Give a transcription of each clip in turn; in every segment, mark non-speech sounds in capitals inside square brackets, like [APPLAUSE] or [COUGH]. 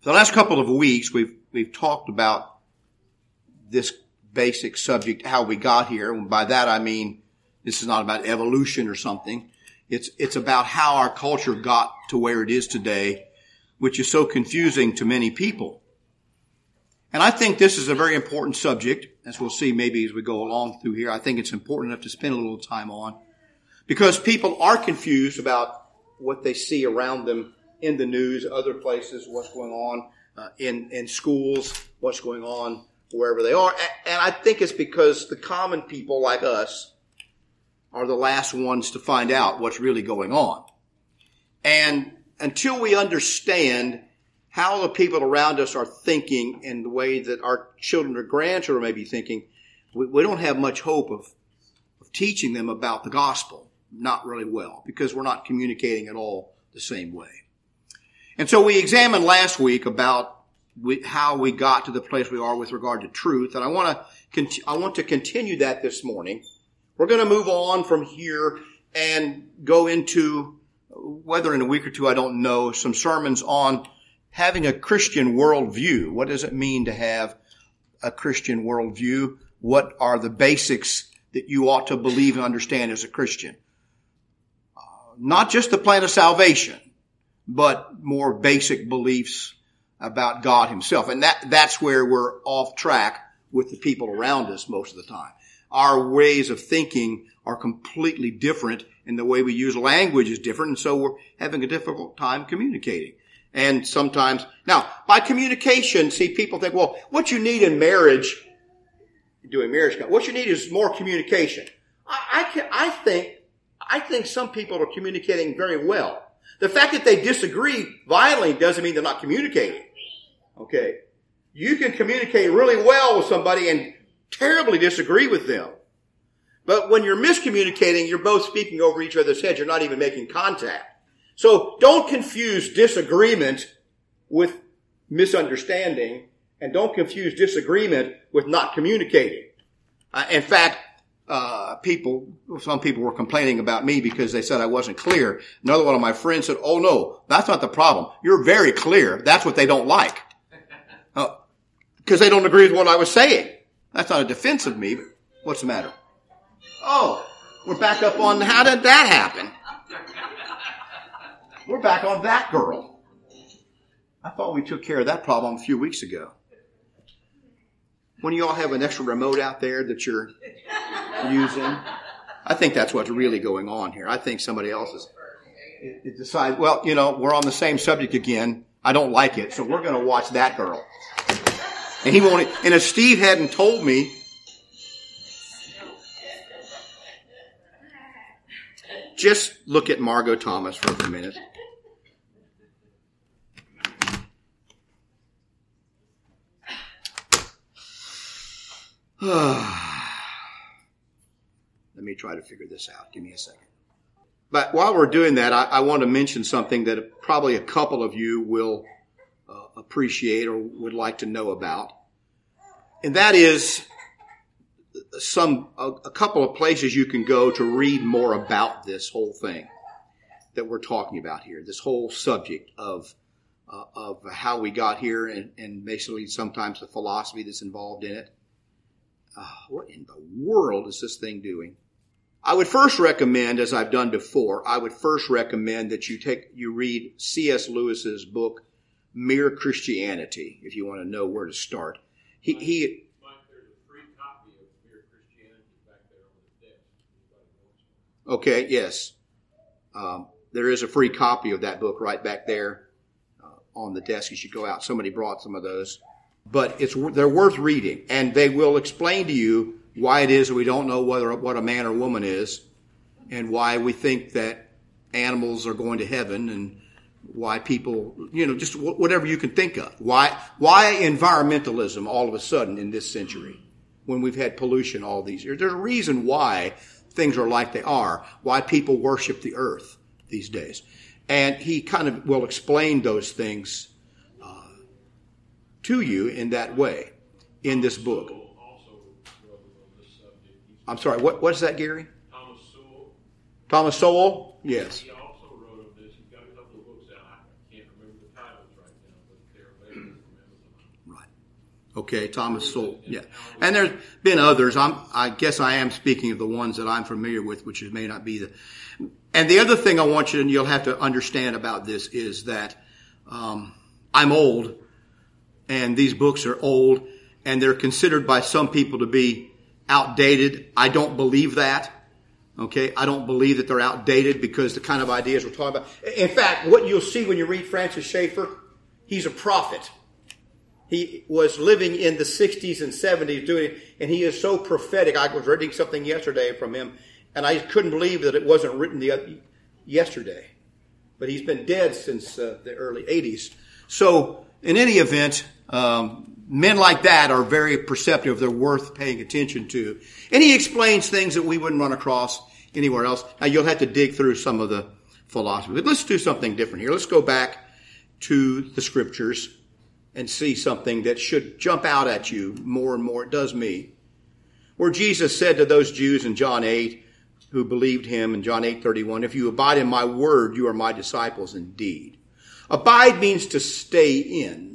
For the last couple of weeks, we've, we've talked about this basic subject, how we got here. And by that I mean, this is not about evolution or something. It's, it's about how our culture got to where it is today, which is so confusing to many people. And I think this is a very important subject, as we'll see maybe as we go along through here. I think it's important enough to spend a little time on because people are confused about what they see around them in the news, other places, what's going on uh, in, in schools, what's going on wherever they are. And I think it's because the common people like us are the last ones to find out what's really going on. And until we understand how the people around us are thinking and the way that our children or grandchildren may be thinking, we, we don't have much hope of, of teaching them about the gospel. Not really well, because we're not communicating at all the same way. And so we examined last week about we, how we got to the place we are with regard to truth. And I want to, I want to continue that this morning. We're going to move on from here and go into whether in a week or two, I don't know, some sermons on having a Christian worldview. What does it mean to have a Christian worldview? What are the basics that you ought to believe and understand as a Christian? Uh, not just the plan of salvation, but more basic beliefs about God himself. And that, that's where we're off track with the people around us most of the time. Our ways of thinking are completely different and the way we use language is different. And so we're having a difficult time communicating. And sometimes, now, by communication, see, people think, well, what you need in marriage, doing marriage, what you need is more communication. I, I, can, I think, I think some people are communicating very well. The fact that they disagree violently doesn't mean they're not communicating. Okay. You can communicate really well with somebody and terribly disagree with them. But when you're miscommunicating, you're both speaking over each other's heads. You're not even making contact. So don't confuse disagreement with misunderstanding and don't confuse disagreement with not communicating. Uh, in fact, uh, people, some people were complaining about me because they said I wasn't clear. Another one of my friends said, "Oh no, that's not the problem. You're very clear. That's what they don't like." [LAUGHS] because they don't agree with what I was saying. That's not a defense of me, but what's the matter? Oh, we're back up on how did that happen? We're back on that girl. I thought we took care of that problem a few weeks ago. When you all have an extra remote out there that you're using, I think that's what's really going on here. I think somebody else is it, decide, well, you know, we're on the same subject again. I don't like it, so we're going to watch that girl. And he won't, and if Steve hadn't told me, just look at Margot Thomas for a minute. [SIGHS] [SIGHS] Let me try to figure this out. Give me a second. But while we're doing that, I, I want to mention something that probably a couple of you will uh, appreciate or would like to know about. And that is some, a, a couple of places you can go to read more about this whole thing that we're talking about here, this whole subject of, uh, of how we got here and, and, basically sometimes the philosophy that's involved in it. Uh, what in the world is this thing doing? I would first recommend, as I've done before, I would first recommend that you take, you read C.S. Lewis's book, Mere Christianity, if you want to know where to start. He, he Okay, yes. Um, there is a free copy of that book right back there uh, on the desk. You should go out. Somebody brought some of those. But it's, they're worth reading, and they will explain to you why it is that we don't know whether what a man or woman is, and why we think that animals are going to heaven, and why people, you know, just whatever you can think of. Why, why environmentalism all of a sudden in this century when we've had pollution all these years? There's a reason why things are like they are, why people worship the earth these days. And he kind of will explain those things uh, to you in that way in this book. I'm sorry, what, what's that, Gary? Thomas Sowell. Thomas Sowell? Yes. He also wrote of this. He's got a couple of books out. I can't remember the titles right now, but they're available from Amazon. Right. Okay, Thomas Sowell. Yeah, and there's been others. I'm, I guess I am speaking of the ones that I'm familiar with, which may not be the. And the other thing I want you and you'll have to understand about this is that um, I'm old, and these books are old, and they're considered by some people to be outdated. I don't believe that. Okay, I don't believe that they're outdated because the kind of ideas we're talking about. In fact, what you'll see when you read Francis Schaeffer, he's a prophet. He was living in the 60s and 70s doing it, and he is so prophetic. I was reading something yesterday from him, and I couldn't believe that it wasn't written the, yesterday. But he's been dead since uh, the early 80s. So, in any event, um, men like that are very perceptive. They're worth paying attention to. And he explains things that we wouldn't run across anywhere else. Now, you'll have to dig through some of the philosophy. But let's do something different here. Let's go back to the scriptures and see something that should jump out at you more and more. It does me. Where Jesus said to those Jews in John 8 who believed him in John 8 31, if you abide in my word, you are my disciples indeed. Abide means to stay in.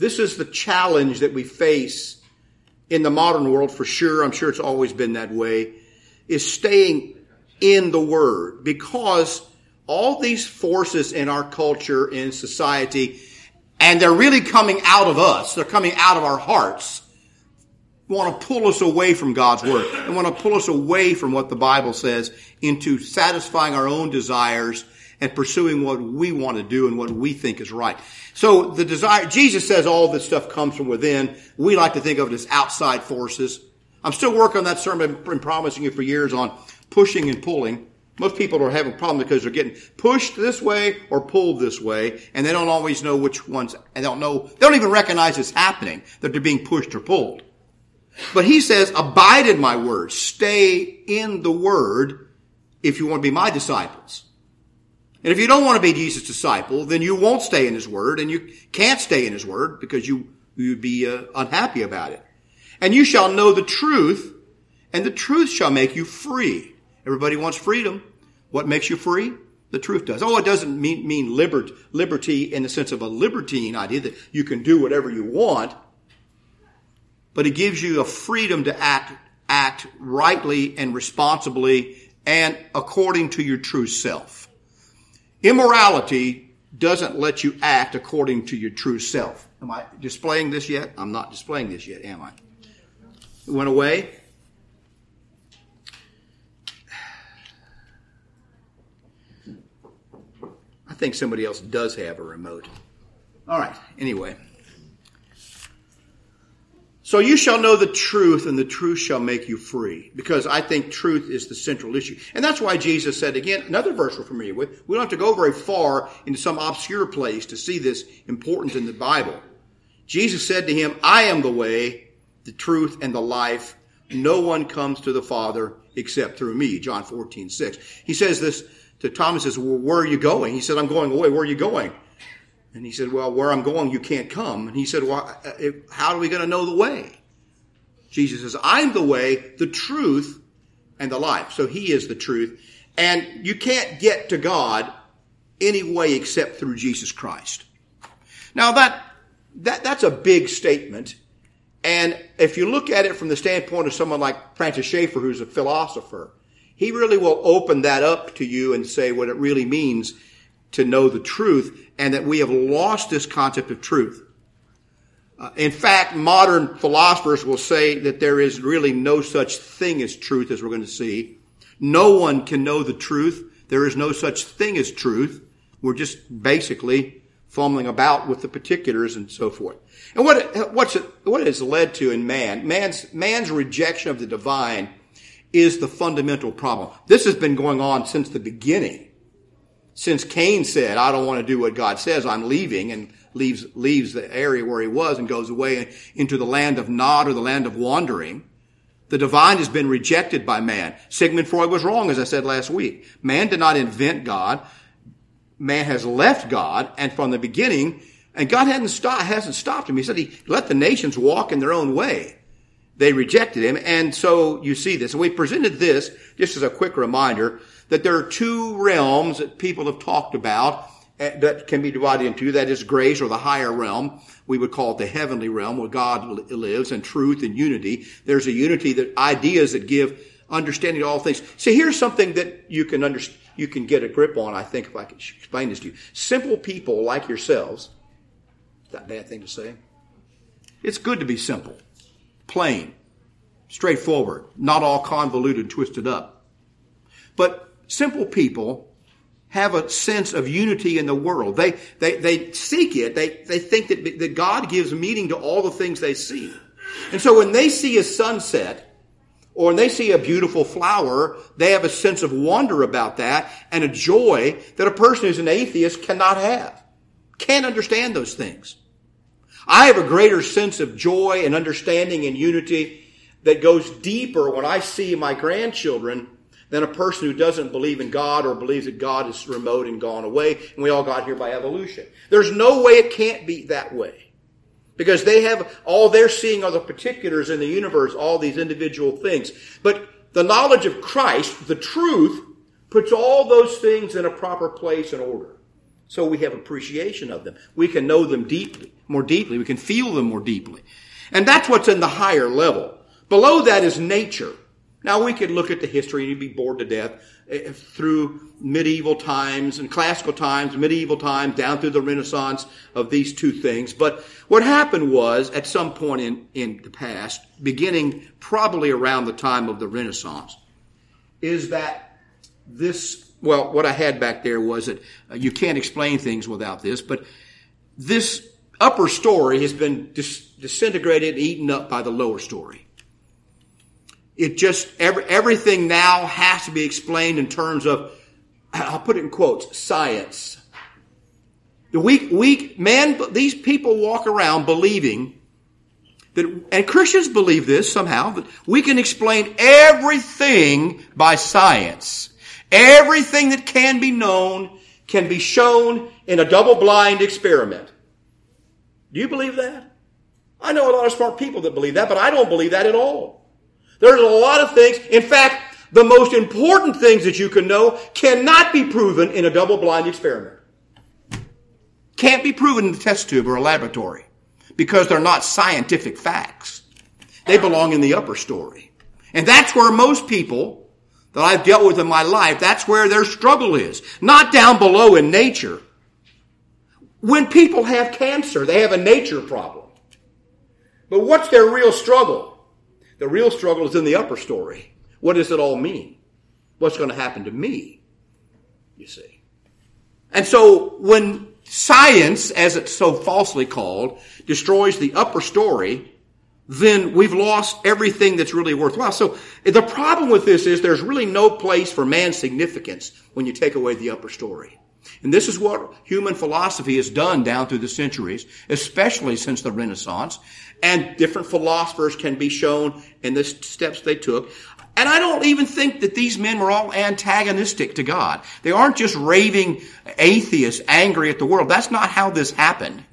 This is the challenge that we face in the modern world for sure. I'm sure it's always been that way is staying in the word because all these forces in our culture, in society, and they're really coming out of us. They're coming out of our hearts. Want to pull us away from God's word and want to pull us away from what the Bible says into satisfying our own desires and pursuing what we want to do and what we think is right. So the desire, Jesus says all this stuff comes from within. We like to think of it as outside forces. I'm still working on that sermon I've been promising you for years on pushing and pulling. Most people are having a problem because they're getting pushed this way or pulled this way, and they don't always know which ones, and they don't know, they don't even recognize it's happening, that they're being pushed or pulled. But he says, abide in my word, stay in the word if you want to be my disciples. And if you don't want to be Jesus' disciple, then you won't stay in his word, and you can't stay in his word because you, you'd be uh, unhappy about it. And you shall know the truth, and the truth shall make you free. Everybody wants freedom. What makes you free? The truth does. Oh, it doesn't mean, mean liberty, liberty in the sense of a libertine idea that you can do whatever you want, but it gives you a freedom to act, act rightly and responsibly and according to your true self. Immorality doesn't let you act according to your true self. Am I displaying this yet? I'm not displaying this yet, am I? It went away. I think somebody else does have a remote. All right, anyway. So you shall know the truth, and the truth shall make you free. Because I think truth is the central issue. And that's why Jesus said, again, another verse we're familiar with. We don't have to go very far into some obscure place to see this importance in the Bible. Jesus said to him, I am the way, the truth, and the life. No one comes to the Father except through me. John 14, 6. He says this to Thomas says, well, where are you going? He said, I'm going away. Where are you going? And he said, well, where I'm going, you can't come. And he said, well, uh, how are we going to know the way? Jesus says, I'm the way, the truth, and the life. So he is the truth. And you can't get to God any way except through Jesus Christ. Now that, that, that's a big statement. And if you look at it from the standpoint of someone like Francis Schaeffer, who's a philosopher, he really will open that up to you and say what it really means to know the truth and that we have lost this concept of truth. Uh, in fact, modern philosophers will say that there is really no such thing as truth as we're going to see. No one can know the truth. There is no such thing as truth. We're just basically fumbling about with the particulars and so forth. And what, what's it, what has led to in man? Man's, man's rejection of the divine is the fundamental problem. This has been going on since the beginning. Since Cain said, I don't want to do what God says, I'm leaving, and leaves, leaves the area where he was and goes away into the land of Nod or the land of wandering. The divine has been rejected by man. Sigmund Freud was wrong, as I said last week. Man did not invent God. Man has left God, and from the beginning, and God stopped, hasn't stopped him. He said he let the nations walk in their own way they rejected him. And so you see this. And we presented this just as a quick reminder that there are two realms that people have talked about uh, that can be divided into. That is grace or the higher realm. We would call it the heavenly realm where God lives and truth and unity. There's a unity that ideas that give understanding to all things. See, here's something that you can understand, you can get a grip on, I think, if I can explain this to you. Simple people like yourselves, is that a bad thing to say? It's good to be simple, plain, straightforward, not all convoluted, twisted up. But simple people have a sense of unity in the world. They, they, they seek it. They, they think that, that God gives meaning to all the things they see. And so when they see a sunset, or when they see a beautiful flower, they have a sense of wonder about that and a joy that a person who's an atheist cannot have. Can't understand those things. I have a greater sense of joy and understanding and unity that goes deeper when I see my grandchildren than a person who doesn't believe in God or believes that God is remote and gone away and we all got here by evolution. There's no way it can't be that way. Because they have, all they're seeing are the particulars in the universe, all these individual things. But the knowledge of Christ, the truth, puts all those things in a proper place and order. So we have appreciation of them. We can know them deeply, more deeply. We can feel them more deeply. And that's what's in the higher level. Below that is nature. Now we could look at the history and you'd be bored to death eh, through medieval times and classical times, medieval times, down through the Renaissance of these two things. But what happened was, at some point in, in the past, beginning probably around the time of the Renaissance, is that this well, what I had back there was that uh, you can't explain things without this, but this upper story has been dis- disintegrated, eaten up by the lower story. It just, every, everything now has to be explained in terms of, I'll put it in quotes, science. The weak, weak, man, these people walk around believing that, and Christians believe this somehow, that we can explain everything by science. Everything that can be known can be shown in a double blind experiment. Do you believe that? I know a lot of smart people that believe that, but I don't believe that at all. There's a lot of things. In fact, the most important things that you can know cannot be proven in a double blind experiment. Can't be proven in the test tube or a laboratory because they're not scientific facts. They belong in the upper story. And that's where most people that I've dealt with in my life, that's where their struggle is. Not down below in nature. When people have cancer, they have a nature problem. But what's their real struggle? The real struggle is in the upper story. What does it all mean? What's going to happen to me? You see. And so when science, as it's so falsely called, destroys the upper story, then we've lost everything that's really worthwhile. So the problem with this is there's really no place for man's significance when you take away the upper story. And this is what human philosophy has done down through the centuries, especially since the Renaissance. And different philosophers can be shown in the steps they took. And I don't even think that these men were all antagonistic to God. They aren't just raving atheists angry at the world. That's not how this happened.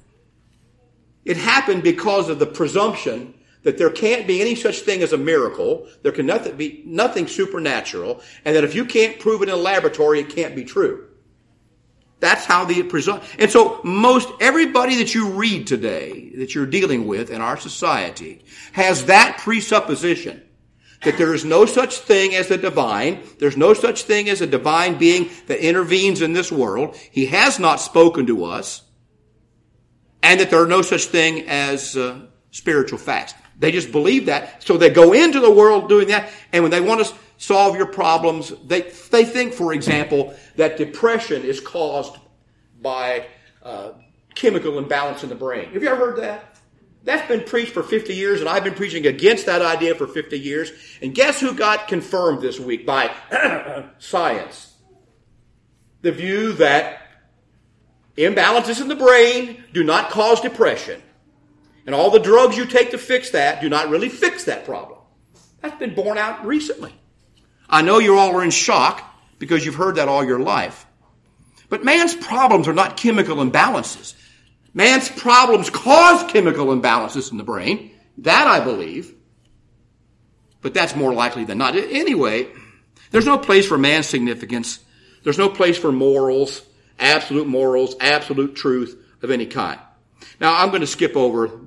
It happened because of the presumption that there can't be any such thing as a miracle, there can nothing be nothing supernatural, and that if you can't prove it in a laboratory, it can't be true. That's how the presumption. And so most everybody that you read today, that you're dealing with in our society, has that presupposition that there is no such thing as the divine. There's no such thing as a divine being that intervenes in this world. He has not spoken to us. And that there are no such thing as uh, spiritual facts. They just believe that. So they go into the world doing that. And when they want to solve your problems, they, they think, for example, that depression is caused by uh, chemical imbalance in the brain. Have you ever heard that? That's been preached for 50 years, and I've been preaching against that idea for 50 years. And guess who got confirmed this week by [COUGHS] science? The view that imbalances in the brain do not cause depression. And all the drugs you take to fix that do not really fix that problem. That's been borne out recently. I know you all are in shock because you've heard that all your life. But man's problems are not chemical imbalances. Man's problems cause chemical imbalances in the brain. That I believe. But that's more likely than not. Anyway, there's no place for man's significance. There's no place for morals absolute morals, absolute truth of any kind. Now, I'm going to skip over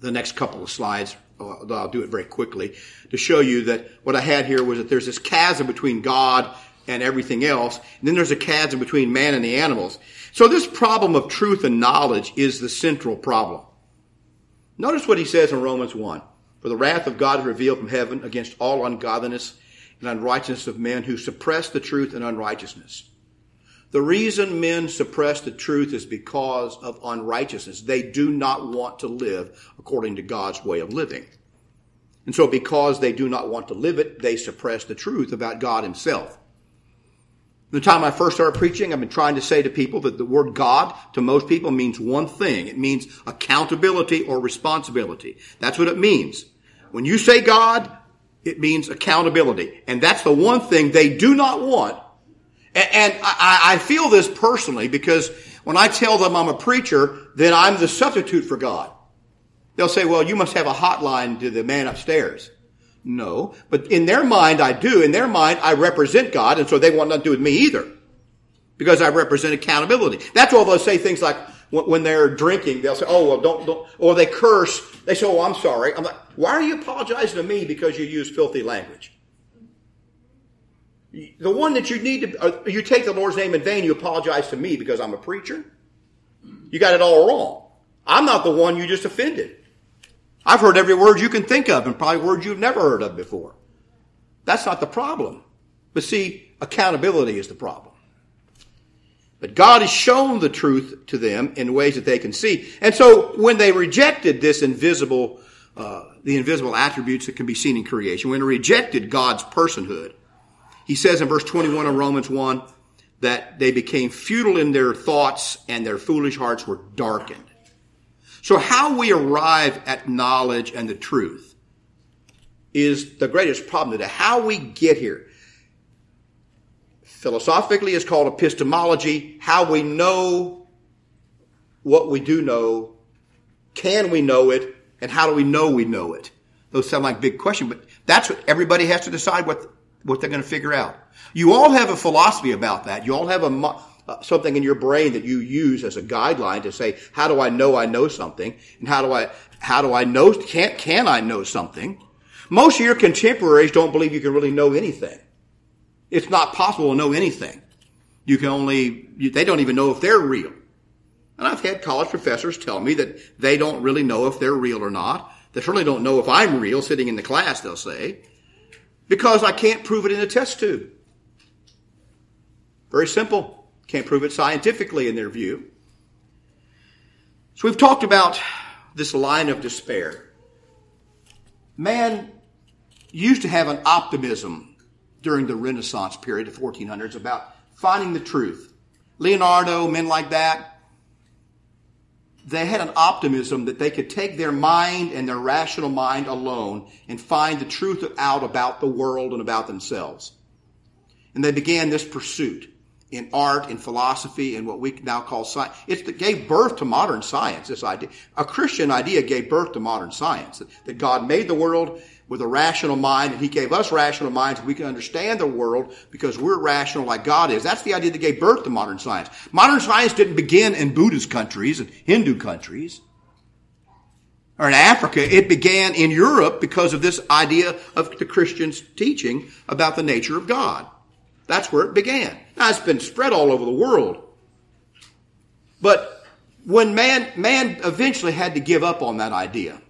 the next couple of slides. I'll do it very quickly to show you that what I had here was that there's this chasm between God and everything else, and then there's a chasm between man and the animals. So this problem of truth and knowledge is the central problem. Notice what he says in Romans 1. For the wrath of God is revealed from heaven against all ungodliness and unrighteousness of men who suppress the truth and unrighteousness. The reason men suppress the truth is because of unrighteousness. They do not want to live according to God's way of living. And so because they do not want to live it, they suppress the truth about God himself. The time I first started preaching, I've been trying to say to people that the word God to most people means one thing. It means accountability or responsibility. That's what it means. When you say God, it means accountability. And that's the one thing they do not want. And I feel this personally because when I tell them I'm a preacher, then I'm the substitute for God. They'll say, well, you must have a hotline to the man upstairs. No, but in their mind, I do. In their mind, I represent God, and so they want nothing to do with me either. Because I represent accountability. That's why they'll say things like, when they're drinking, they'll say, oh, well, don't, don't, or they curse. They say, oh, I'm sorry. I'm like, why are you apologizing to me because you use filthy language? The one that you need to, uh, you take the Lord's name in vain, you apologize to me because I'm a preacher. You got it all wrong. I'm not the one you just offended. I've heard every word you can think of and probably words you've never heard of before. That's not the problem. But see, accountability is the problem. But God has shown the truth to them in ways that they can see. And so when they rejected this invisible, uh, the invisible attributes that can be seen in creation, when they rejected God's personhood, he says in verse 21 of Romans 1 that they became futile in their thoughts and their foolish hearts were darkened. So how we arrive at knowledge and the truth is the greatest problem today. How we get here. Philosophically is called epistemology. How we know what we do know. Can we know it? And how do we know we know it? Those sound like big questions, but that's what everybody has to decide what, what they're going to figure out. You all have a philosophy about that. You all have a, uh, something in your brain that you use as a guideline to say, how do I know I know something? And how do I, how do I know, can, can I know something? Most of your contemporaries don't believe you can really know anything. It's not possible to know anything. You can only, you, they don't even know if they're real. And I've had college professors tell me that they don't really know if they're real or not. They certainly don't know if I'm real sitting in the class, they'll say, because I can't prove it in a test tube. Very simple. Can't prove it scientifically in their view. So we've talked about this line of despair. Man used to have an optimism during the Renaissance period, the 1400s, about finding the truth. Leonardo, men like that, they had an optimism that they could take their mind and their rational mind alone and find the truth out about the world and about themselves. And they began this pursuit in art, in philosophy, and what we now call science. It gave birth to modern science, this idea. A Christian idea gave birth to modern science. That God made the world with a rational mind, and He gave us rational minds. We can understand the world because we're rational like God is. That's the idea that gave birth to modern science. Modern science didn't begin in Buddhist countries and Hindu countries. Or in Africa, it began in Europe because of this idea of the Christians' teaching about the nature of God. That's where it began. Now it's been spread all over the world. But when man, man eventually had to give up on that idea,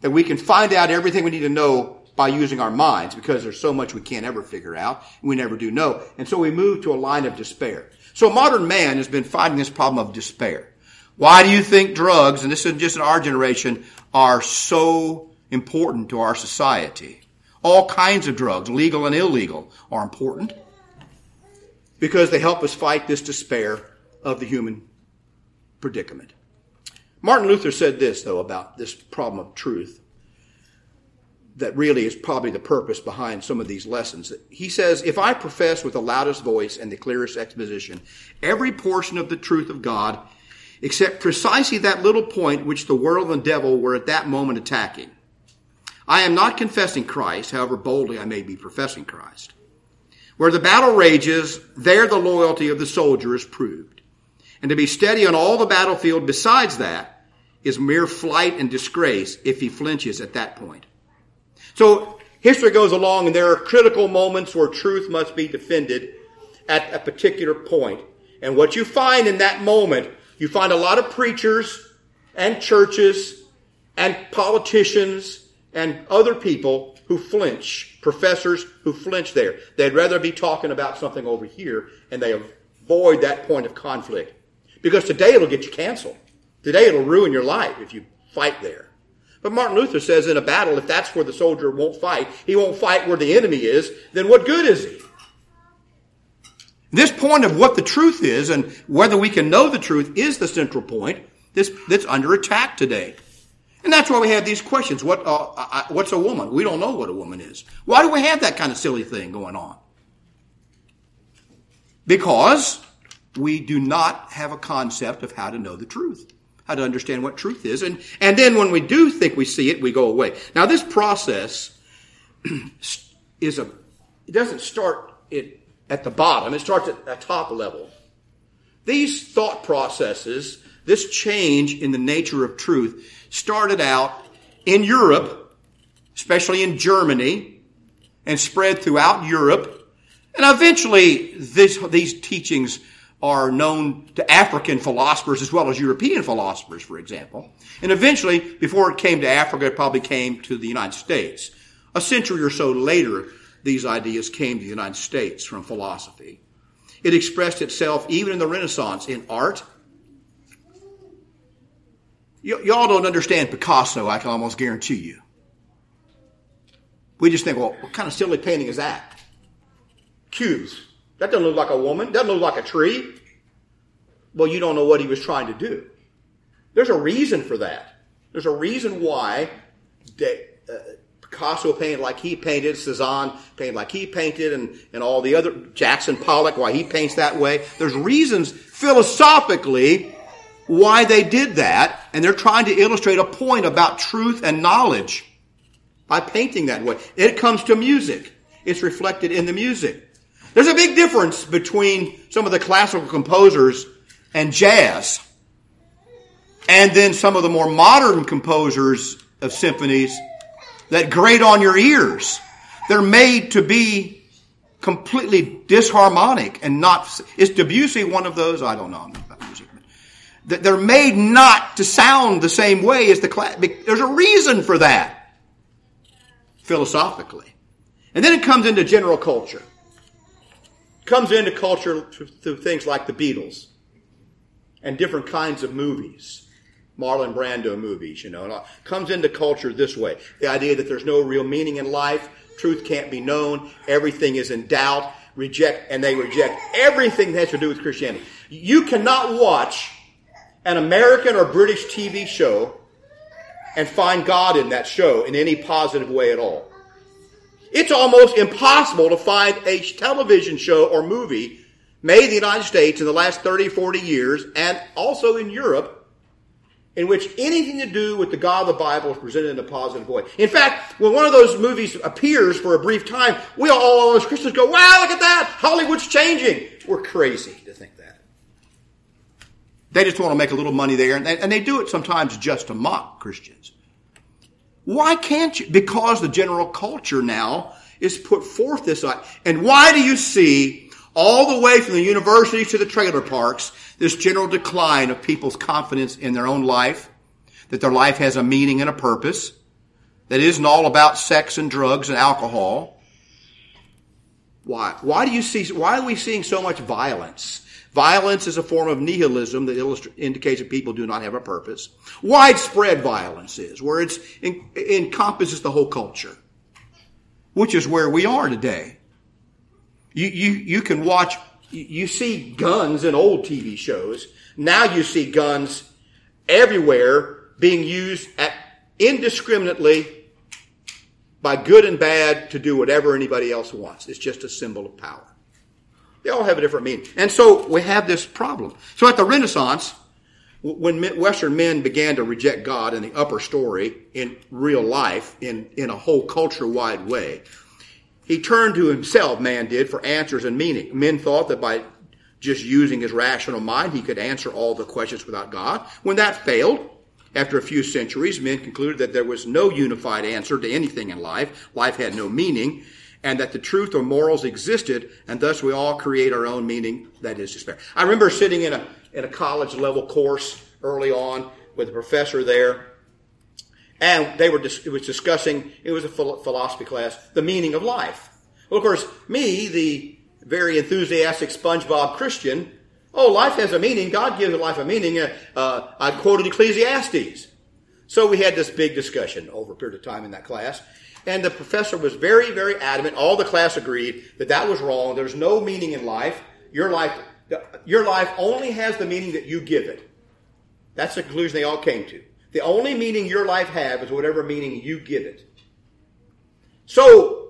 that we can find out everything we need to know by using our minds because there's so much we can't ever figure out. We never do know. And so we move to a line of despair. So modern man has been fighting this problem of despair. Why do you think drugs, and this isn't just in our generation, are so important to our society? All kinds of drugs, legal and illegal, are important because they help us fight this despair of the human predicament. Martin Luther said this, though, about this problem of truth that really is probably the purpose behind some of these lessons. He says, If I profess with the loudest voice and the clearest exposition every portion of the truth of God, except precisely that little point which the world and devil were at that moment attacking, I am not confessing Christ, however boldly I may be professing Christ. Where the battle rages, there the loyalty of the soldier is proved. And to be steady on all the battlefield besides that is mere flight and disgrace if he flinches at that point. So history goes along and there are critical moments where truth must be defended at a particular point. And what you find in that moment, you find a lot of preachers and churches and politicians and other people who flinch, professors who flinch there. They'd rather be talking about something over here and they avoid that point of conflict. Because today it'll get you canceled. Today it'll ruin your life if you fight there. But Martin Luther says in a battle, if that's where the soldier won't fight, he won't fight where the enemy is, then what good is he? This point of what the truth is and whether we can know the truth is the central point that's, under attack today. And that's why we have these questions. What, uh, I, what's a woman? We don't know what a woman is. Why do we have that kind of silly thing going on? Because we do not have a concept of how to know the truth, how to understand what truth is. And, and then when we do think we see it, we go away. Now, this process [CLEARS THROAT] is a, it doesn't start it at the bottom, it starts at the top level. These thought processes, this change in the nature of truth, started out in Europe, especially in Germany, and spread throughout Europe. And eventually, this, these teachings are known to African philosophers as well as European philosophers, for example. And eventually, before it came to Africa, it probably came to the United States. A century or so later, these ideas came to the United States from philosophy. It expressed itself even in the Renaissance in art, Y- y'all don't understand Picasso, I can almost guarantee you. We just think, well, what kind of silly painting is that? Cubes. That doesn't look like a woman. Doesn't look like a tree. Well, you don't know what he was trying to do. There's a reason for that. There's a reason why de, uh, Picasso painted like he painted, Cezanne painted like he painted, and, and all the other, Jackson Pollock, why he paints that way. There's reasons philosophically why they did that, and they're trying to illustrate a point about truth and knowledge by painting that way. It comes to music. It's reflected in the music. There's a big difference between some of the classical composers and jazz, and then some of the more modern composers of symphonies that grate on your ears. They're made to be completely disharmonic and not. Is Debussy one of those? I don't know they're made not to sound the same way as the class. There's a reason for that, philosophically. And then it comes into general culture. It comes into culture through things like the Beatles and different kinds of movies. Marlon Brando movies, you know, comes into culture this way. The idea that there's no real meaning in life, truth can't be known, everything is in doubt, reject, and they reject everything that has to do with Christianity. You cannot watch an American or British TV show and find God in that show in any positive way at all. It's almost impossible to find a television show or movie made in the United States in the last 30, 40 years and also in Europe in which anything to do with the God of the Bible is presented in a positive way. In fact, when one of those movies appears for a brief time, we all, as Christians, go, wow, look at that! Hollywood's changing! We're crazy to think they just want to make a little money there, and they, and they do it sometimes just to mock Christians. Why can't you? Because the general culture now is put forth this. And why do you see all the way from the universities to the trailer parks this general decline of people's confidence in their own life, that their life has a meaning and a purpose, that isn't all about sex and drugs and alcohol? Why? Why do you see? Why are we seeing so much violence? Violence is a form of nihilism that indicates that people do not have a purpose. Widespread violence is, where it encompasses the whole culture, which is where we are today. You, you, you can watch, you see guns in old TV shows. Now you see guns everywhere being used at, indiscriminately by good and bad to do whatever anybody else wants. It's just a symbol of power. They all have a different meaning. And so we have this problem. So at the Renaissance, when Western men began to reject God in the upper story in real life, in, in a whole culture wide way, he turned to himself, man did, for answers and meaning. Men thought that by just using his rational mind, he could answer all the questions without God. When that failed, after a few centuries, men concluded that there was no unified answer to anything in life. Life had no meaning, and that the truth or morals existed, and thus we all create our own meaning, that is despair. I remember sitting in a, in a college level course early on with a professor there, and they were it was discussing it was a philosophy class the meaning of life. Well, of course, me, the very enthusiastic SpongeBob Christian, oh, life has a meaning. God gives life a meaning. Uh, uh, I quoted Ecclesiastes. So we had this big discussion over a period of time in that class. And the professor was very, very adamant. All the class agreed that that was wrong. There's no meaning in life. Your life, your life only has the meaning that you give it. That's the conclusion they all came to. The only meaning your life has is whatever meaning you give it. So,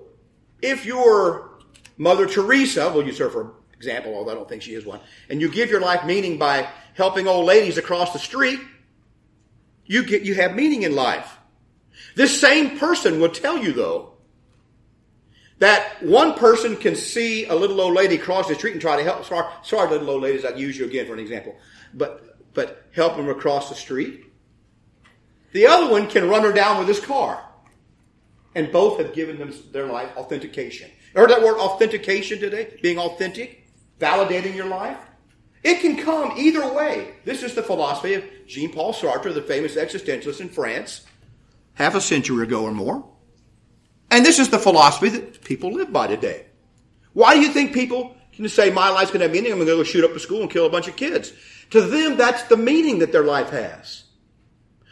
if you're Mother Teresa, we'll use her for example, although I don't think she is one, and you give your life meaning by helping old ladies across the street, you get, you have meaning in life. This same person will tell you though, that one person can see a little old lady cross the street and try to help. Sorry, sorry, little old ladies, I'll use you again for an example. But, but help them across the street. The other one can run her down with his car. And both have given them their life authentication. Heard that word authentication today? Being authentic? Validating your life? It can come either way. This is the philosophy of Jean Paul Sartre, the famous existentialist in France, half a century ago or more. And this is the philosophy that people live by today. Why do you think people can say, my life's going to have meaning, I'm going to go shoot up a school and kill a bunch of kids? To them, that's the meaning that their life has.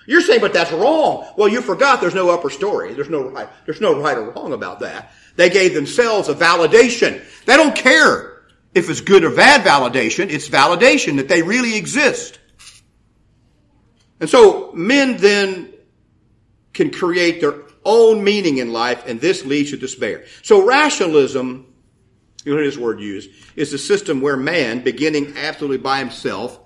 You're saying, but that's wrong. Well, you forgot there's no upper story. There's no right, there's no right or wrong about that. They gave themselves a validation. They don't care if it's good or bad validation. It's validation that they really exist. And so men then can create their own meaning in life, and this leads to despair. So rationalism, you know this word used, is a system where man, beginning absolutely by himself,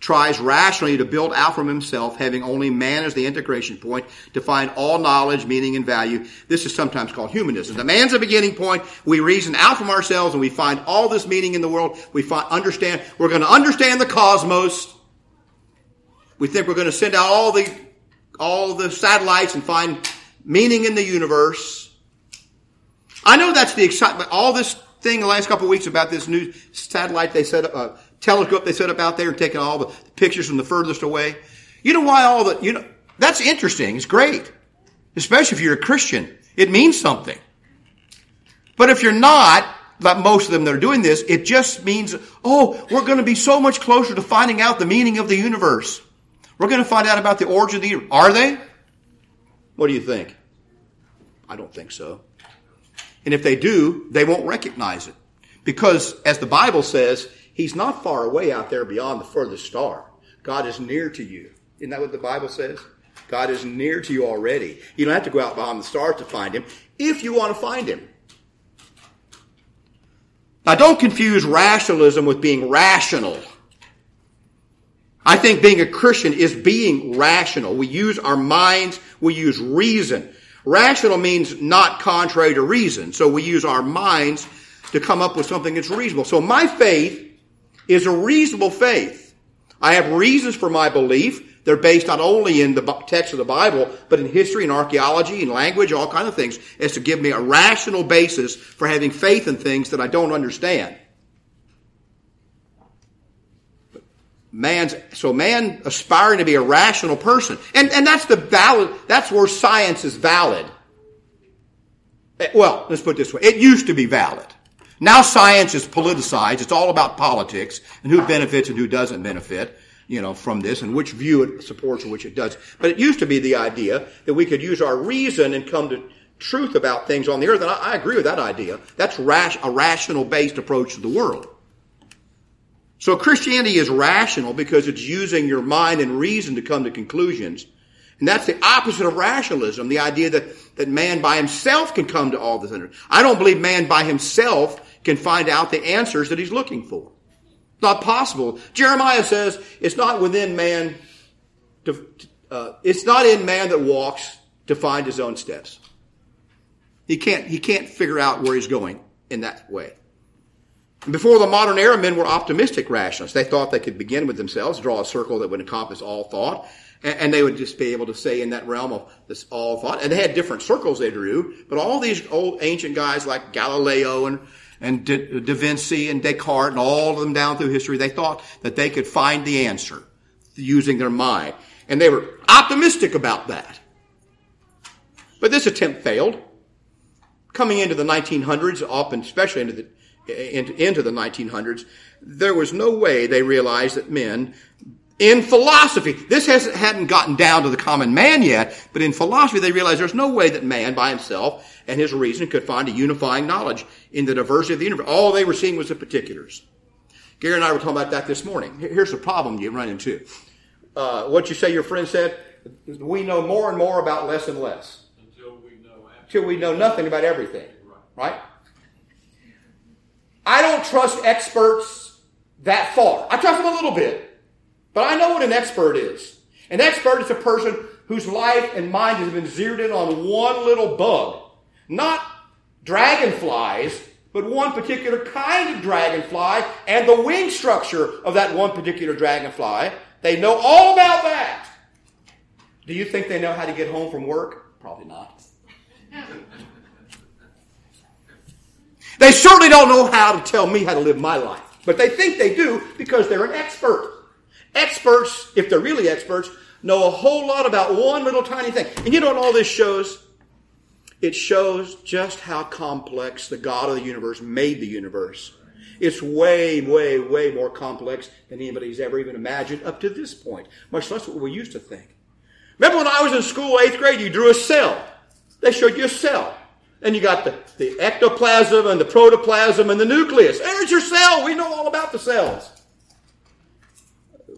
tries rationally to build out from himself, having only man as the integration point to find all knowledge, meaning, and value. This is sometimes called humanism. The man's a beginning point. We reason out from ourselves and we find all this meaning in the world. We find, understand, we're going to understand the cosmos. We think we're going to send out all the, all the satellites and find meaning in the universe. I know that's the excitement. All this thing the last couple of weeks about this new satellite they set up, uh, telescope they set up out there and taking all the pictures from the furthest away. You know why all the, you know, that's interesting. It's great. Especially if you're a Christian. It means something. But if you're not, like most of them that are doing this, it just means, oh, we're going to be so much closer to finding out the meaning of the universe. We're going to find out about the origin of the universe. Are they? What do you think? I don't think so. And if they do, they won't recognize it. Because as the Bible says, He's not far away out there beyond the furthest star. God is near to you. Isn't that what the Bible says? God is near to you already. You don't have to go out beyond the stars to find him if you want to find him. Now don't confuse rationalism with being rational. I think being a Christian is being rational. We use our minds, we use reason. Rational means not contrary to reason. So we use our minds to come up with something that's reasonable. So my faith is a reasonable faith. I have reasons for my belief. They're based not only in the text of the Bible, but in history and archaeology and language, all kinds of things, as to give me a rational basis for having faith in things that I don't understand. Man's, so man aspiring to be a rational person. And, and that's the valid, that's where science is valid. Eh, well, let's put it this way. It used to be valid. Now science is politicized. It's all about politics and who benefits and who doesn't benefit, you know, from this and which view it supports and which it does. But it used to be the idea that we could use our reason and come to truth about things on the earth. And I, I agree with that idea. That's rash, a rational based approach to the world. So Christianity is rational because it's using your mind and reason to come to conclusions. And that's the opposite of rationalism, the idea that, that man by himself can come to all this. I don't believe man by himself can find out the answers that he's looking for. It's not possible. Jeremiah says it's not within man to, uh, it's not in man that walks to find his own steps. He can't, he can't figure out where he's going in that way. Before the modern era, men were optimistic rationalists. They thought they could begin with themselves, draw a circle that would encompass all thought, and they would just be able to say in that realm of this all thought. And they had different circles they drew, but all these old ancient guys like Galileo and and Da Vinci and Descartes and all of them down through history, they thought that they could find the answer using their mind. And they were optimistic about that. But this attempt failed. Coming into the 1900s, up and especially into the into, into the 1900s, there was no way they realized that men in philosophy, this hasn't, hadn't gotten down to the common man yet, but in philosophy they realized there's no way that man by himself and his reason could find a unifying knowledge in the diversity of the universe. All they were seeing was the particulars. Gary and I were talking about that this morning. Here's the problem you run into. Uh, what you say your friend said, we know more and more about less and less. Until we know, Until we know nothing about everything. Right? I don't trust experts that far. I trust them a little bit. But I know what an expert is. An expert is a person whose life and mind has been zeroed in on one little bug. Not dragonflies, but one particular kind of dragonfly and the wing structure of that one particular dragonfly. They know all about that. Do you think they know how to get home from work? Probably not. They certainly don't know how to tell me how to live my life. But they think they do because they're an expert. Experts, if they're really experts, know a whole lot about one little tiny thing. And you know what all this shows? It shows just how complex the God of the universe made the universe. It's way, way, way more complex than anybody's ever even imagined up to this point, much less what we used to think. Remember when I was in school, eighth grade, you drew a cell. They showed you a cell. And you got the, the ectoplasm and the protoplasm and the nucleus. There's your cell. We know all about the cells.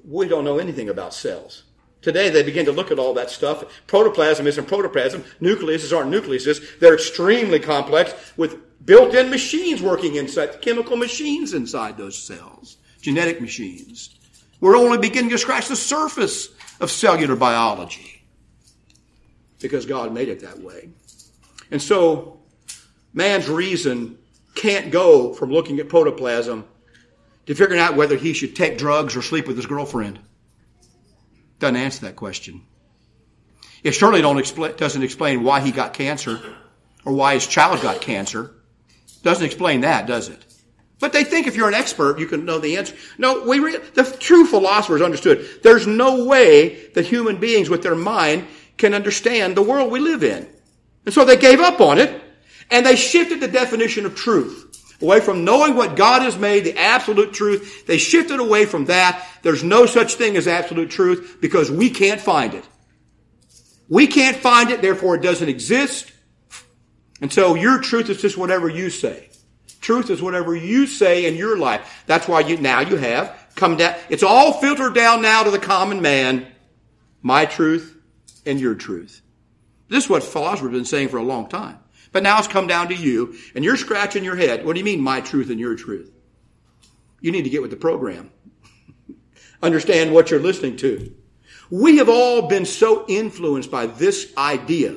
We don't know anything about cells. Today they begin to look at all that stuff. Protoplasm isn't protoplasm. Nucleuses aren't nucleuses. They're extremely complex with built-in machines working inside, chemical machines inside those cells, genetic machines. We're only beginning to scratch the surface of cellular biology because God made it that way. And so man's reason can't go from looking at protoplasm to figuring out whether he should take drugs or sleep with his girlfriend. Doesn't answer that question. It don't expl- doesn't explain why he got cancer or why his child got cancer. Doesn't explain that, does it? But they think if you're an expert, you can know the answer. No, we re- the true philosophers understood. There's no way that human beings with their mind can understand the world we live in. And so they gave up on it and they shifted the definition of truth away from knowing what God has made, the absolute truth. They shifted away from that. There's no such thing as absolute truth because we can't find it. We can't find it, therefore it doesn't exist. And so your truth is just whatever you say. Truth is whatever you say in your life. That's why you, now you have come down. It's all filtered down now to the common man. My truth and your truth. This is what philosophers have been saying for a long time. But now it's come down to you, and you're scratching your head. What do you mean, my truth and your truth? You need to get with the program. [LAUGHS] Understand what you're listening to. We have all been so influenced by this idea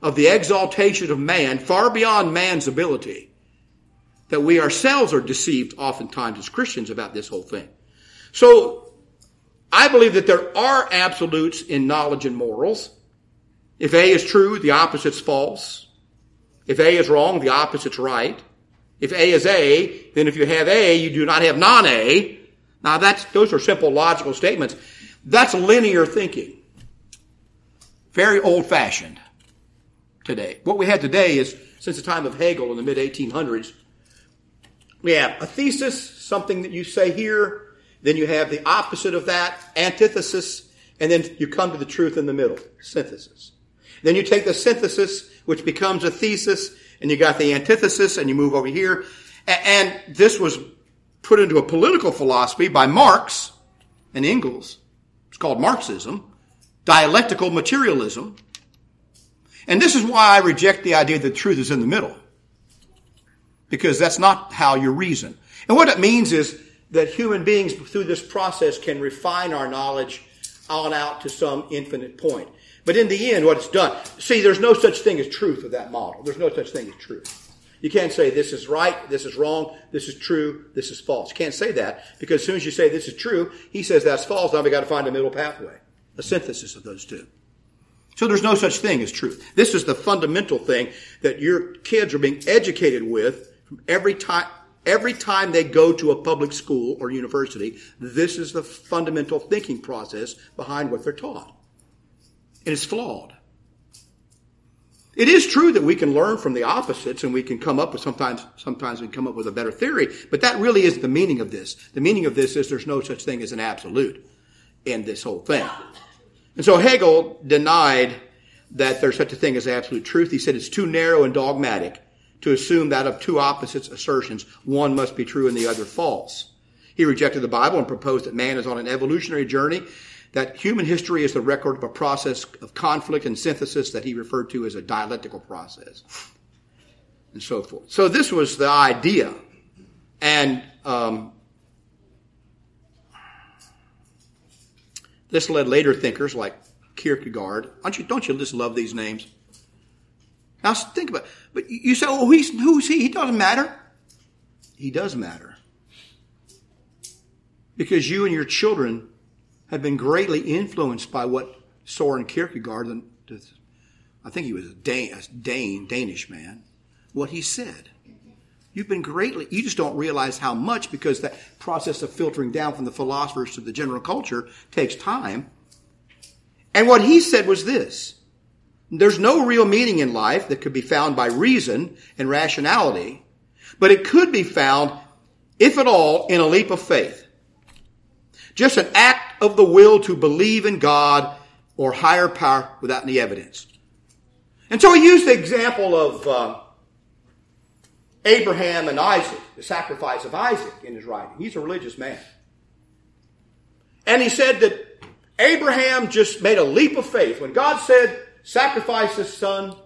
of the exaltation of man far beyond man's ability that we ourselves are deceived oftentimes as Christians about this whole thing. So I believe that there are absolutes in knowledge and morals. If A is true, the opposite's false. If A is wrong, the opposite's right. If A is A, then if you have A, you do not have non-A. Now that's, those are simple logical statements. That's linear thinking. Very old fashioned today. What we had today is, since the time of Hegel in the mid 1800s, we have a thesis, something that you say here, then you have the opposite of that, antithesis, and then you come to the truth in the middle, synthesis. Then you take the synthesis, which becomes a thesis, and you got the antithesis, and you move over here. And this was put into a political philosophy by Marx and Engels. It's called Marxism, dialectical materialism. And this is why I reject the idea that truth is in the middle. Because that's not how you reason. And what it means is that human beings through this process can refine our knowledge on out to some infinite point. But in the end, what it's done, see, there's no such thing as truth with that model. There's no such thing as truth. You can't say this is right, this is wrong, this is true, this is false. You can't say that because as soon as you say this is true, he says that's false. Now we got to find a middle pathway, a synthesis of those two. So there's no such thing as truth. This is the fundamental thing that your kids are being educated with every time, every time they go to a public school or university. This is the fundamental thinking process behind what they're taught. And it's flawed. It is true that we can learn from the opposites and we can come up with sometimes, sometimes we come up with a better theory, but that really is the meaning of this. The meaning of this is there's no such thing as an absolute in this whole thing. And so Hegel denied that there's such a thing as absolute truth. He said it's too narrow and dogmatic to assume that of two opposites assertions, one must be true and the other false. He rejected the Bible and proposed that man is on an evolutionary journey that human history is the record of a process of conflict and synthesis that he referred to as a dialectical process, and so forth. So this was the idea, and um, this led later thinkers like Kierkegaard. Don't you, don't you just love these names? Now think about it. But you say, oh, he's, who's he? He doesn't matter. He does matter. Because you and your children have been greatly influenced by what Soren Kierkegaard, I think he was a Dane, a Dane, Danish man, what he said. You've been greatly, you just don't realize how much because that process of filtering down from the philosophers to the general culture takes time. And what he said was this. There's no real meaning in life that could be found by reason and rationality, but it could be found, if at all, in a leap of faith. Just an act of the will to believe in God or higher power without any evidence. And so he used the example of uh, Abraham and Isaac, the sacrifice of Isaac in his writing. He's a religious man. And he said that Abraham just made a leap of faith. When God said, sacrifice his son,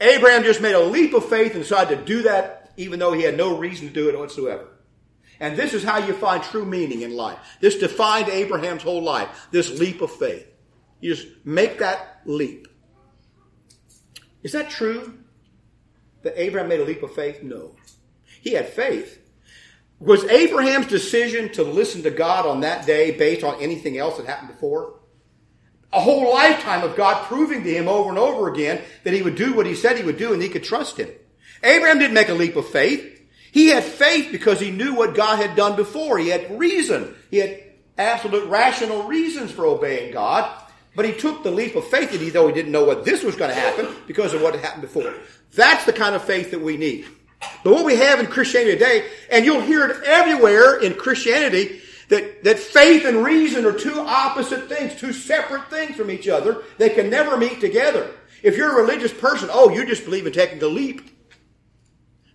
Abraham just made a leap of faith and decided to do that even though he had no reason to do it whatsoever. And this is how you find true meaning in life. This defined Abraham's whole life, this leap of faith. You just make that leap. Is that true? That Abraham made a leap of faith? No. He had faith. Was Abraham's decision to listen to God on that day based on anything else that happened before? A whole lifetime of God proving to him over and over again that he would do what he said he would do and he could trust him. Abraham didn't make a leap of faith. He had faith because he knew what God had done before. He had reason. He had absolute rational reasons for obeying God. But he took the leap of faith, that he, though he didn't know what this was going to happen because of what had happened before. That's the kind of faith that we need. But what we have in Christianity today, and you'll hear it everywhere in Christianity, that, that faith and reason are two opposite things, two separate things from each other. They can never meet together. If you're a religious person, oh, you just believe in taking the leap.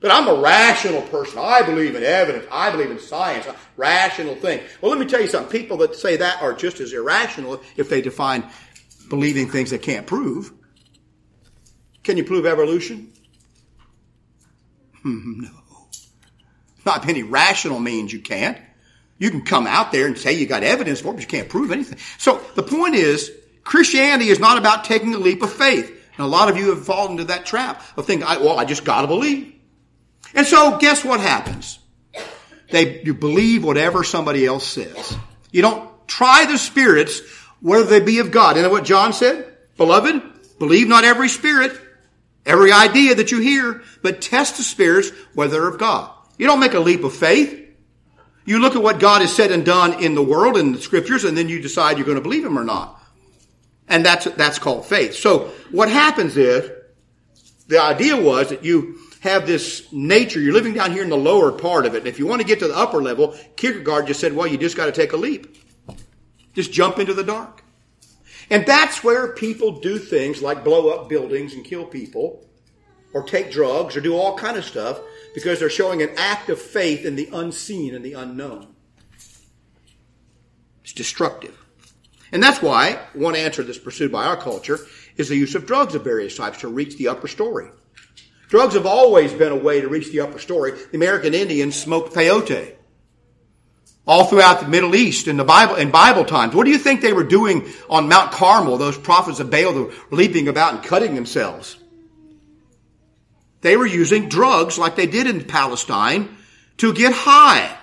But I'm a rational person. I believe in evidence. I believe in science. A rational thing. Well, let me tell you something. People that say that are just as irrational if they define believing things they can't prove. Can you prove evolution? Hmm, no. Not any rational means you can't. You can come out there and say you got evidence for it, but you can't prove anything. So the point is, Christianity is not about taking a leap of faith. And a lot of you have fallen into that trap of thinking, well, I just gotta believe. And so guess what happens? They, you believe whatever somebody else says. You don't try the spirits, whether they be of God. You know what John said? Beloved, believe not every spirit, every idea that you hear, but test the spirits whether they're of God. You don't make a leap of faith. You look at what God has said and done in the world and the scriptures, and then you decide you're going to believe him or not. And that's, that's called faith. So what happens is, the idea was that you have this nature. You're living down here in the lower part of it. And if you want to get to the upper level, Kierkegaard just said, well, you just got to take a leap. Just jump into the dark. And that's where people do things like blow up buildings and kill people or take drugs or do all kind of stuff because they're showing an act of faith in the unseen and the unknown. It's destructive. And that's why one answer that's pursued by our culture is the use of drugs of various types to reach the upper story. Drugs have always been a way to reach the upper story. The American Indians smoked peyote all throughout the Middle East in the Bible, in Bible times. What do you think they were doing on Mount Carmel, those prophets of Baal were leaping about and cutting themselves? They were using drugs like they did in Palestine to get high.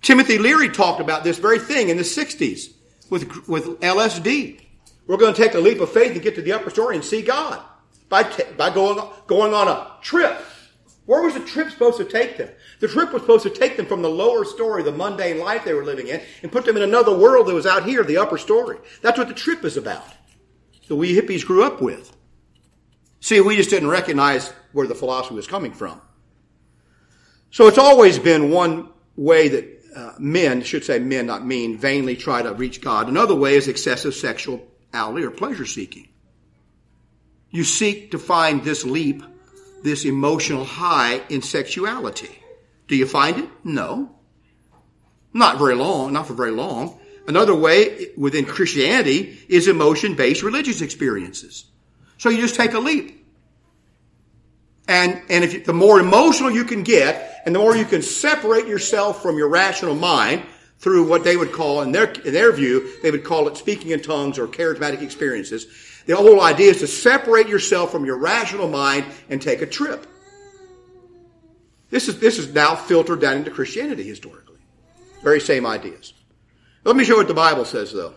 Timothy Leary talked about this very thing in the 60s with, with LSD. We're going to take a leap of faith and get to the upper story and see God by, t- by going, going on a trip. Where was the trip supposed to take them? The trip was supposed to take them from the lower story, the mundane life they were living in, and put them in another world that was out here, the upper story. That's what the trip is about. The we hippies grew up with. See, we just didn't recognize where the philosophy was coming from. So it's always been one way that uh, men, should say men, not mean, vainly try to reach God. Another way is excessive sexuality or pleasure seeking. You seek to find this leap, this emotional high in sexuality. Do you find it? No. Not very long, not for very long. Another way within Christianity is emotion-based religious experiences. So you just take a leap. And, and if you, the more emotional you can get, and the more you can separate yourself from your rational mind through what they would call, in their, in their view, they would call it speaking in tongues or charismatic experiences. The whole idea is to separate yourself from your rational mind and take a trip. This is, this is now filtered down into Christianity historically. Very same ideas. Let me show what the Bible says though.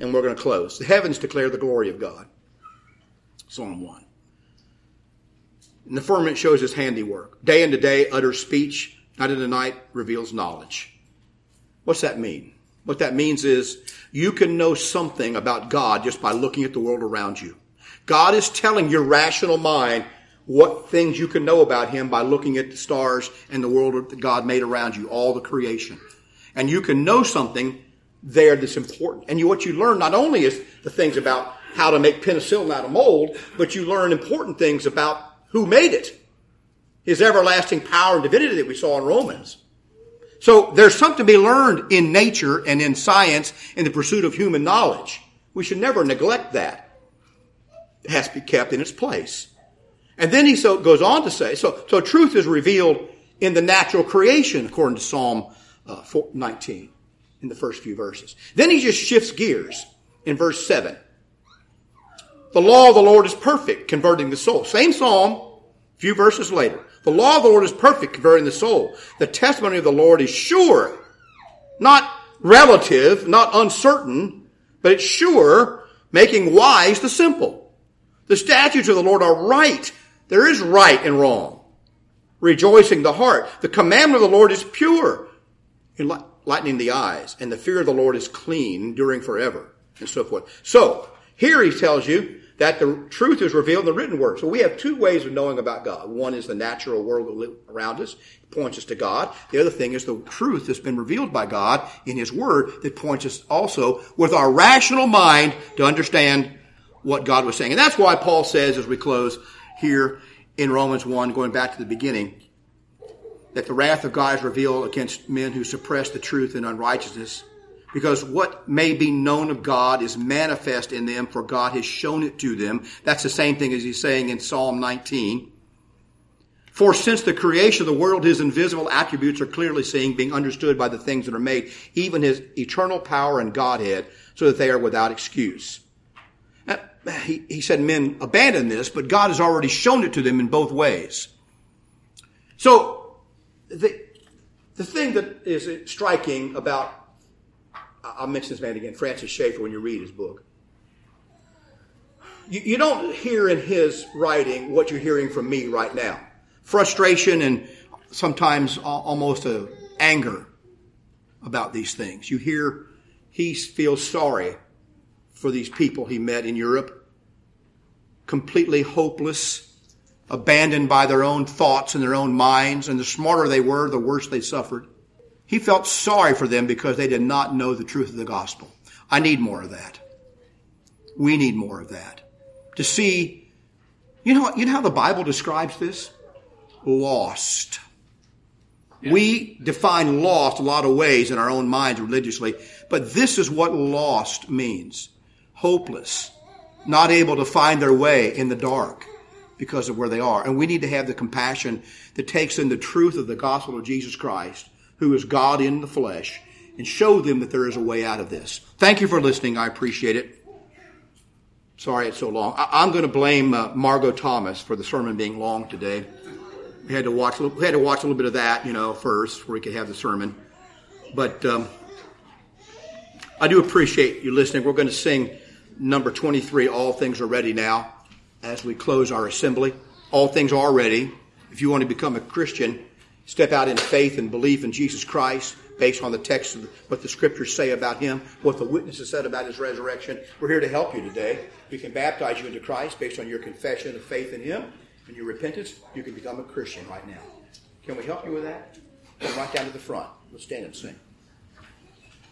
And we're going to close. The heavens declare the glory of God. Psalm 1. And the firmament shows his handiwork. Day into day utters speech. Night into night reveals knowledge. What's that mean? What that means is you can know something about God just by looking at the world around you. God is telling your rational mind what things you can know about him by looking at the stars and the world that God made around you, all the creation. And you can know something there that's important. And you, what you learn not only is the things about how to make penicillin out of mold, but you learn important things about who made it. His everlasting power and divinity that we saw in Romans. So there's something to be learned in nature and in science in the pursuit of human knowledge. We should never neglect that. It has to be kept in its place. And then he so goes on to say, so, so truth is revealed in the natural creation, according to Psalm uh, 19, in the first few verses. Then he just shifts gears in verse 7. The law of the Lord is perfect, converting the soul. Same psalm, a few verses later. The law of the Lord is perfect, converting the soul. The testimony of the Lord is sure, not relative, not uncertain, but it's sure, making wise the simple. The statutes of the Lord are right, there is right and wrong. Rejoicing the heart. The commandment of the Lord is pure, enlightening the eyes. And the fear of the Lord is clean, enduring forever, and so forth. So, here he tells you that the truth is revealed in the written word. So we have two ways of knowing about God. One is the natural world around us, points us to God. The other thing is the truth that's been revealed by God in His Word that points us also with our rational mind to understand what God was saying. And that's why Paul says as we close, here in Romans 1, going back to the beginning, that the wrath of God is revealed against men who suppress the truth in unrighteousness, because what may be known of God is manifest in them, for God has shown it to them. That's the same thing as he's saying in Psalm 19. For since the creation of the world, his invisible attributes are clearly seen, being understood by the things that are made, even his eternal power and Godhead, so that they are without excuse he, he said men abandon this, but God has already shown it to them in both ways. So, the, the thing that is striking about, I'll mention this man again, Francis Schaeffer, when you read his book. You, you don't hear in his writing what you're hearing from me right now. Frustration and sometimes almost a anger about these things. You hear he feels sorry for these people he met in Europe. Completely hopeless, abandoned by their own thoughts and their own minds, and the smarter they were, the worse they suffered. He felt sorry for them because they did not know the truth of the gospel. I need more of that. We need more of that. To see, you know, you know how the Bible describes this? Lost. Yeah. We define lost a lot of ways in our own minds religiously, but this is what lost means hopeless, not able to find their way in the dark because of where they are. And we need to have the compassion that takes in the truth of the gospel of Jesus Christ, who is God in the flesh and show them that there is a way out of this. Thank you for listening. I appreciate it. Sorry it's so long. I, am going to blame uh, Margot Thomas for the sermon being long today. We had to watch. We had to watch a little bit of that, you know, first before we could have the sermon. But um, I do appreciate you listening. We're going to sing number 23. All things are ready now, as we close our assembly. All things are ready. If you want to become a Christian, step out in faith and belief in Jesus Christ based on the text of what the scriptures say about him, what the witnesses said about his resurrection. We're here to help you today. We can baptize you into Christ based on your confession of faith in him and your repentance. You can become a Christian right now. Can we help you with that? Come right down to the front. Let's stand and sing.